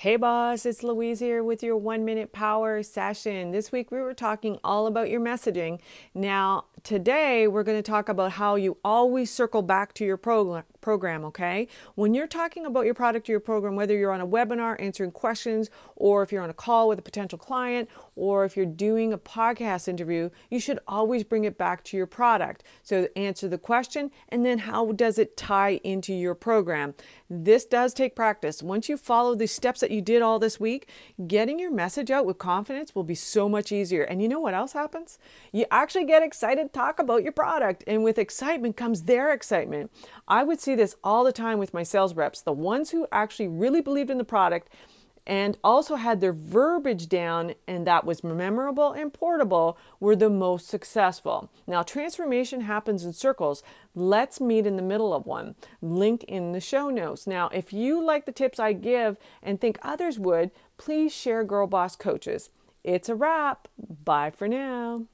Hey, boss, it's Louise here with your one minute power session. This week we were talking all about your messaging. Now, today we're going to talk about how you always circle back to your program program, okay? When you're talking about your product or your program, whether you're on a webinar answering questions, or if you're on a call with a potential client, or if you're doing a podcast interview, you should always bring it back to your product. So answer the question, and then how does it tie into your program? This does take practice. Once you follow the steps that you did all this week, getting your message out with confidence will be so much easier. And you know what else happens? You actually get excited talk about your product. And with excitement comes their excitement. I would see this all the time with my sales reps, the ones who actually really believed in the product and also had their verbiage down and that was memorable and portable were the most successful. Now, transformation happens in circles. Let's meet in the middle of one. Link in the show notes. Now, if you like the tips I give and think others would, please share Girl Boss Coaches. It's a wrap. Bye for now.